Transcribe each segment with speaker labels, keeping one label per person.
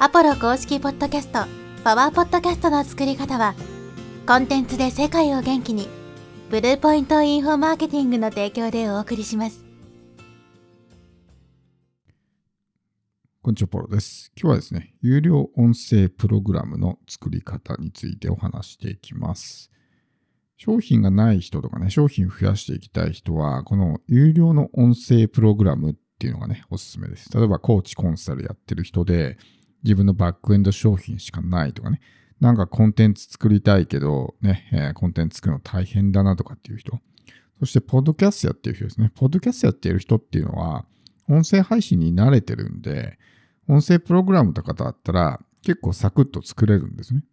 Speaker 1: アポロ公式ポッドキャスト、パワーポッドキャストの作り方は、コンテンツで世界を元気に、ブルーポイントインフォマーケティングの提供でお送りします。
Speaker 2: こんにちは、ポロです。今日はですね、有料音声プログラムの作り方についてお話していきます。商品がない人とかね、商品増やしていきたい人は、この有料の音声プログラムっていうのがね、おすすめです。例えば、コーチコンサルやってる人で、自分のバックエンド商品しかないとかね、なんかコンテンツ作りたいけど、ね、えーコンテンツ作るの大変だなとかっていう人。そして、ポッドキャストやってる人ですね。ポッドキャストやってる人っていうのは、音声配信に慣れてるんで、音声プログラムとかだったら結構サクッと作れるんですね。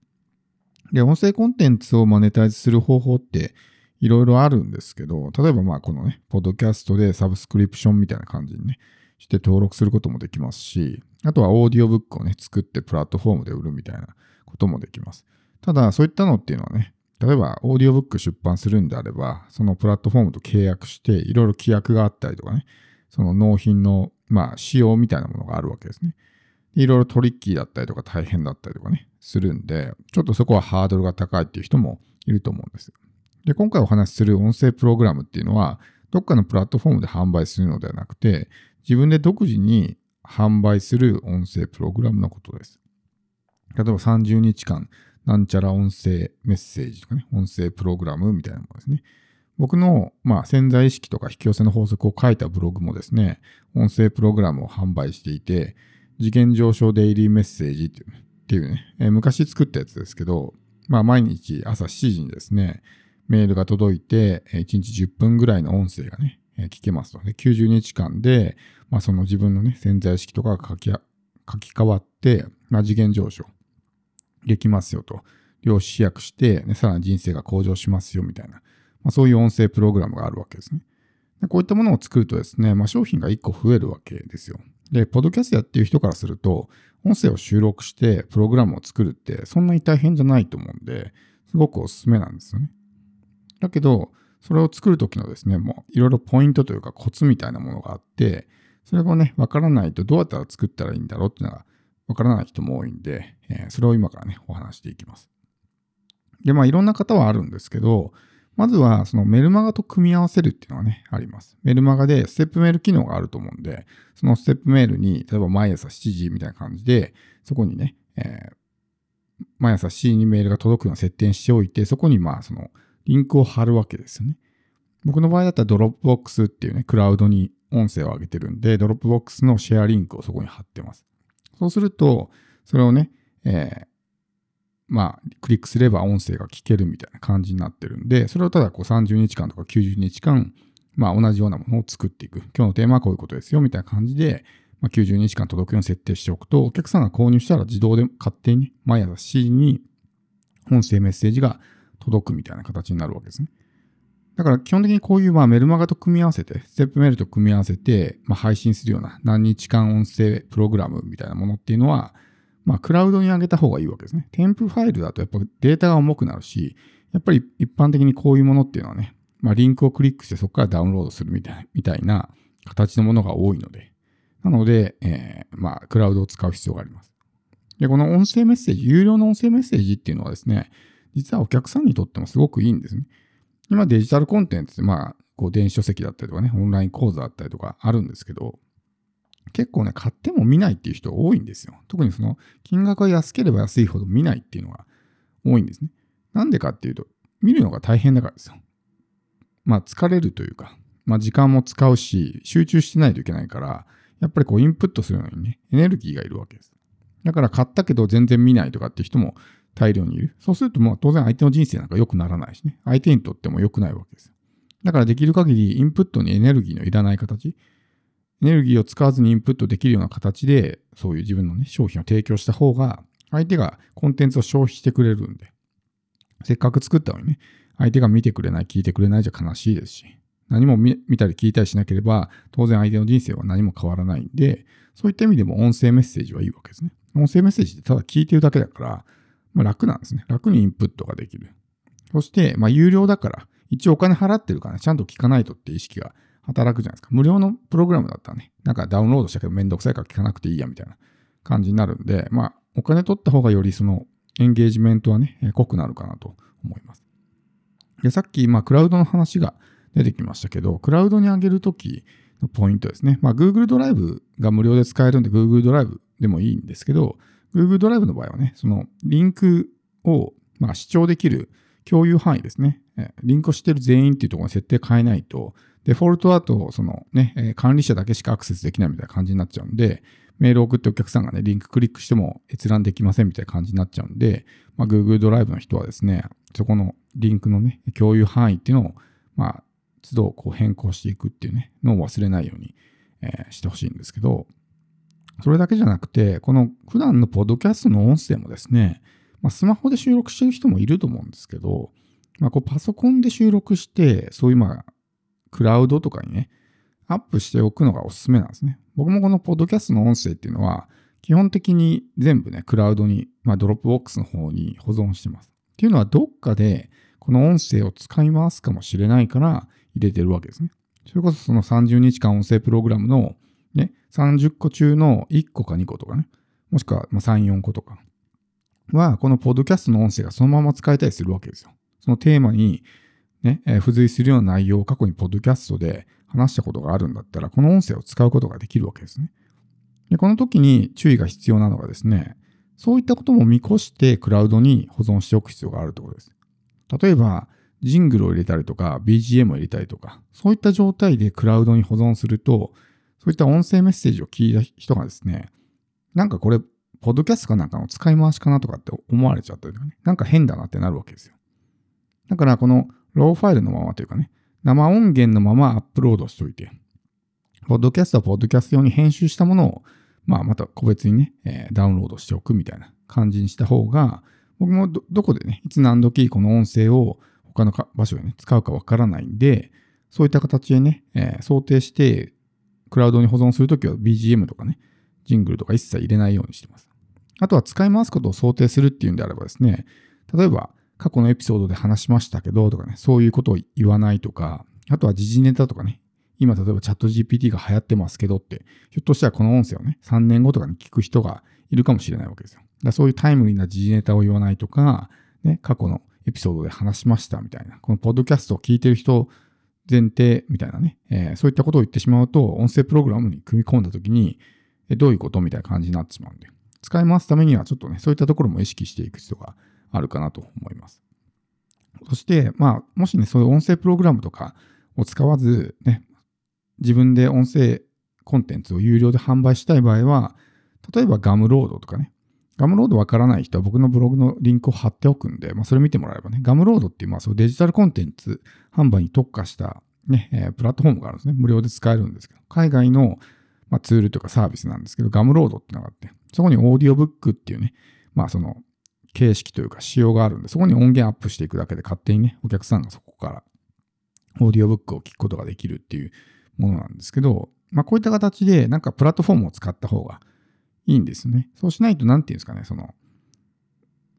Speaker 2: で、音声コンテンツをマネタイズする方法っていろいろあるんですけど、例えばまあこのね、ポッドキャストでサブスクリプションみたいな感じにね、して登録することもできますし、あとはオーディオブックをね、作ってプラットフォームで売るみたいなこともできます。ただ、そういったのっていうのはね、例えばオーディオブック出版するんであれば、そのプラットフォームと契約して、いろいろ規約があったりとかね、その納品の、まあ、仕様みたいなものがあるわけですね。いろいろトリッキーだったりとか大変だったりとかね、するんで、ちょっとそこはハードルが高いっていう人もいると思うんです。で、今回お話しする音声プログラムっていうのは、どっかのプラットフォームで販売するのではなくて、自分で独自に販売する音声プログラムのことです。例えば30日間、なんちゃら音声メッセージとかね、音声プログラムみたいなものですね。僕の、まあ、潜在意識とか引き寄せの法則を書いたブログもですね、音声プログラムを販売していて、次元上昇デイリーメッセージっていう,、ね、えー昔作ったやつですけど、まあ、毎日朝7時にですね、メールが届いて、1日10分ぐらいの音声がね、聞けますので、90日間で、まあ、その自分のね、潜在意識とかが書き書き換わって、まあ、次元上昇できますよと。量子飛躍して、ね、さらに人生が向上しますよみたいな、まあ、そういう音声プログラムがあるわけですね。でこういったものを作るとですね、まあ、商品が1個増えるわけですよ。で、ポッドキャストやっていう人からすると、音声を収録してプログラムを作るってそんなに大変じゃないと思うんで、すごくおすすめなんですよね。だけど、それを作るときのですね、もういろいろポイントというかコツみたいなものがあって、それがね、わからないとどうやったら作ったらいいんだろうっていうのがわからない人も多いんで、えそれを今からね、お話していきます。で、まあいろんな方はあるんですけど、まずはそのメルマガと組み合わせるっていうのがね、あります。メルマガでステップメール機能があると思うんで、そのステップメールに、例えば毎朝7時みたいな感じで、そこにね、えー毎朝7時にメールが届くような設定しておいて、そこにまあそのリンクを貼るわけですよね。僕の場合だったら Dropbox っていうね、クラウドに音声を上げてるんで、 Dropbox のシェアリンクをそこに貼ってます。そうすると、それをね、えーまあ、クリックすれば音声が聞けるみたいな感じになってるんで、それをただこう30日間とか90日間、まあ同じようなものを作っていく。今日のテーマはこういうことですよ、みたいな感じで、まあ、90日間届くように設定しておくと、お客さんが購入したら自動で勝手にね、毎朝7時に音声メッセージが届くみたいな形になるわけですね。だから基本的にこういうまあメルマガと組み合わせて、ステップメールと組み合わせて、まあ、配信するような何日間音声プログラムみたいなものっていうのは、まあ、クラウドに上げた方がいいわけですね。添付ファイルだとやっぱデータが重くなるし、やっぱり一般的にこういうものっていうのはね、まあ、リンクをクリックしてそこからダウンロードするみたいみたいな形のものが多いので、なので、えーまあ、クラウドを使う必要があります。で、この音声メッセージ、有料の音声メッセージっていうのはですね、実はお客さんにとってもすごくいいんですね。今デジタルコンテンツって、まあ、こう電子書籍だったりとかね、オンライン講座だったりとかあるんですけど、結構ね、買っても見ないっていう人多いんですよ。特にその、金額が安ければ安いほど見ないっていうのが多いんですね。なんでかっていうと、見るのが大変だからですよ。まあ、疲れるというか、まあ、時間も使うし、集中してないといけないから、やっぱりこう、インプットするのにね、エネルギーがいるわけです。だから買ったけど全然見ないとかっていう人も大量にいる。そうするともう当然相手の人生なんか良くならないしね。相手にとっても良くないわけです。だからできる限りインプットにエネルギーのいらない形、エネルギーを使わずにインプットできるような形で、そういう自分のね、商品を提供した方が、相手がコンテンツを消費してくれるんで、せっかく作ったのにね、相手が見てくれない、聞いてくれないじゃ悲しいですし、何も見見たり聞いたりしなければ、当然相手の人生は何も変わらないんで、そういった意味でも音声メッセージはいいわけですね。音声メッセージってただ聞いてるだけだから、まあ、楽なんですね。楽にインプットができる。そして、まあ、有料だから、一応お金払ってるから、ちゃんと聞かないとって意識が働くじゃないですか。無料のプログラムだったらね、なんかダウンロードしたけどめんどくさいから聞かなくていいやみたいな感じになるんで、まあ、お金取った方がよりそのエンゲージメントはね、濃くなるかなと思います。で、さっき、まあ、クラウドの話が出てきましたけど、クラウドに上げるときのポイントですね。まあ、Google ドライブが無料で使えるんで、Google ドライブでもいいんですけど、Google ドライブの場合はね、そのリンクを、まあ、視聴できる共有範囲ですね。リンクをしてる全員っていうところに設定変えないと、デフォルトだと、そのね、管理者だけしかアクセスできないみたいな感じになっちゃうんで、メールを送ってお客さんがね、リンククリックしても閲覧できませんみたいな感じになっちゃうんで、まあ、Google ドライブの人はですね、そこのリンクのね、共有範囲っていうのを、まあ、都度こう変更していくっていうね、のを忘れないように、えー、してほしいんですけど、それだけじゃなくて、この普段のポッドキャストの音声もですね、まあ、スマホで収録してる人もいると思うんですけど、まあ、こうパソコンで収録して、そういうまあ、クラウドとかにね、アップしておくのがおすすめなんですね。僕もこのポッドキャストの音声っていうのは、基本的に全部ね、クラウドに、まあ、 Dropbox の方に保存してます。っていうのは、どっかでこの音声を使い回すかもしれないから入れてるわけですね。それこそその30日間音声プログラムの、30個中の1個か2個とかね、もしくは3、4個とかは、このポッドキャストの音声がそのまま使えたりするわけですよ。そのテーマにね、付随するような内容を過去にポッドキャストで話したことがあるんだったら、この音声を使うことができるわけですね。でこの時に注意が必要なのがですね、そういったことも見越してクラウドに保存しておく必要があるということです。例えば、ジングルを入れたりとか、BGM を入れたりとか、そういった状態でクラウドに保存すると、そういった音声メッセージを聞いた人がですね、なんかこれ、ポッドキャストかなんかの使い回しかなとかって思われちゃったりとかね、なんか変だなってなるわけですよ。だからこのローファイルのままというかね、生音源のままアップロードしておいて、ポッドキャストはポッドキャスト用に編集したものを、まあ、また個別にね、えー、ダウンロードしておくみたいな感じにした方が、僕もどこでね、いつ何時この音声を他の場所でね、使うかわからないんで、そういった形でね、えー、想定して、クラウドに保存するときは BGM とかね、ジングルとか一切入れないようにしてます。あとは使い回すことを想定するっていうんであればですね、例えば、過去のエピソードで話しましたけど、とかね、そういうことを言わないとか、あとは時事ネタとかね、今例えばチャット GPT が流行ってますけどって、ひょっとしたらこの音声をね、3年後とかに聞く人がいるかもしれないわけですよ。だそういうタイムリーな時事ネタを言わないとか、ね、過去のエピソードで話しましたみたいな、このポッドキャストを聞いてる人前提みたいなね、えー、そういったことを言ってしまうと、音声プログラムに組み込んだときに、えどういうことみたいな感じになってしまうんで、使い回すためにはちょっとね、そういったところも意識していく必要があるかなと思います。そして、まあ、もしね、そういう音声プログラムとかを使わず、ね、自分で音声コンテンツを有料で販売したい場合は、例えばガムロードとかね、ガムロードわからない人は僕のブログのリンクを貼っておくんで、まあ、それ見てもらえばね、ガムロードっていう、まあ、そうデジタルコンテンツ販売に特化したね、えー、プラットフォームがあるんですね。無料で使えるんですけど、海外の、まあ、ツールとかサービスなんですけど、ガムロードってのがあって、そこにオーディオブックっていうね、まあその形式というか仕様があるんで、そこに音源アップしていくだけで勝手にね、お客さんがそこからオーディオブックを聞くことができるっていうものなんですけど、まあこういった形でなんかプラットフォームを使った方がいいんですね。そうしないと何て言うんですかね、その、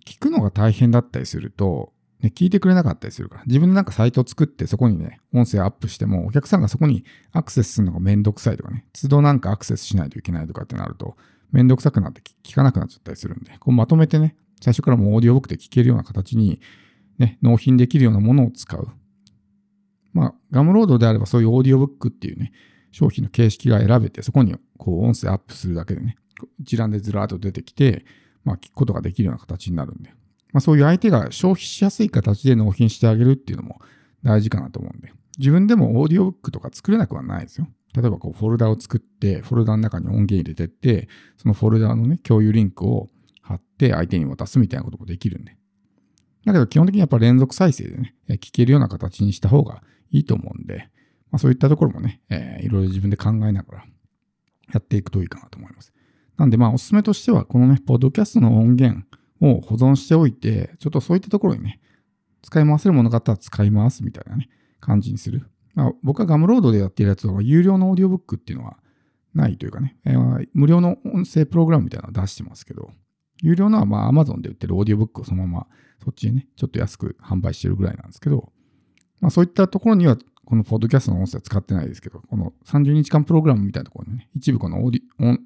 Speaker 2: 聞くのが大変だったりすると、ね、聞いてくれなかったりするから、自分でなんかサイトを作ってそこにね、音声アップしても、お客さんがそこにアクセスするのがめんどくさいとかね、都度なんかアクセスしないといけないとかってなると、めんどくさくなって聞かなくなっちゃったりするんで、こうまとめてね、最初からもうオーディオブックで聞けるような形に、ね、納品できるようなものを使う。まあ、ガムロードであればそういうオーディオブックっていうね、商品の形式が選べて、そこにこう音声アップするだけでね、一覧でずらーっと出てきて、まあ、聞くことができるような形になるんで、まあ、そういう相手が消費しやすい形で納品してあげるっていうのも大事かなと思うんで、自分でもオーディオブックとか作れなくはないですよ。例えばこうフォルダを作って、フォルダの中に音源入れてって、そのフォルダのね、共有リンクを貼って相手に渡すみたいなこともできるんで。だけど基本的にやっぱ連続再生でね、聞けるような形にした方がいいと思うんで、まあ、そういったところもね、えー、いろいろ自分で考えながらやっていくといいかなと思います。なんでまあおすすめとしては、このね、ポッドキャストの音源を保存しておいて、ちょっとそういったところにね、使い回せるものがあったら使い回すみたいなね、感じにする。まあ、僕はガムロードでやってるやつは、有料のオーディオブックっていうのはないというかね、えー、無料の音声プログラムみたいなのを出してますけど、有料のはまあ Amazon で売ってるオーディオブックをそのままそっちでね、ちょっと安く販売してるぐらいなんですけど、まあそういったところにはこのポッドキャストの音声は使ってないですけど、この30日間プログラムみたいなところにね、一部このオーディオン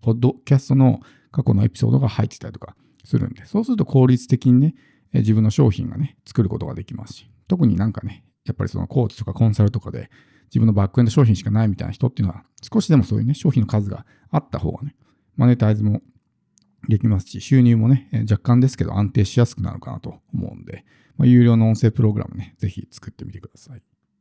Speaker 2: ポッドキャストの過去のエピソードが入ってたりとかするんで、そうすると効率的にね、自分の商品がね、作ることができますし、特になんかね、やっぱりそのコーチとかコンサルとかで自分のバックエンド商品しかないみたいな人っていうのは、少しでもそういうね、商品の数があった方がね、マネタイズもできますし、収入もね、若干ですけど安定しやすくなるかなと思うんで、まあ、有料の音声プログラムね、ぜひ作ってみてください。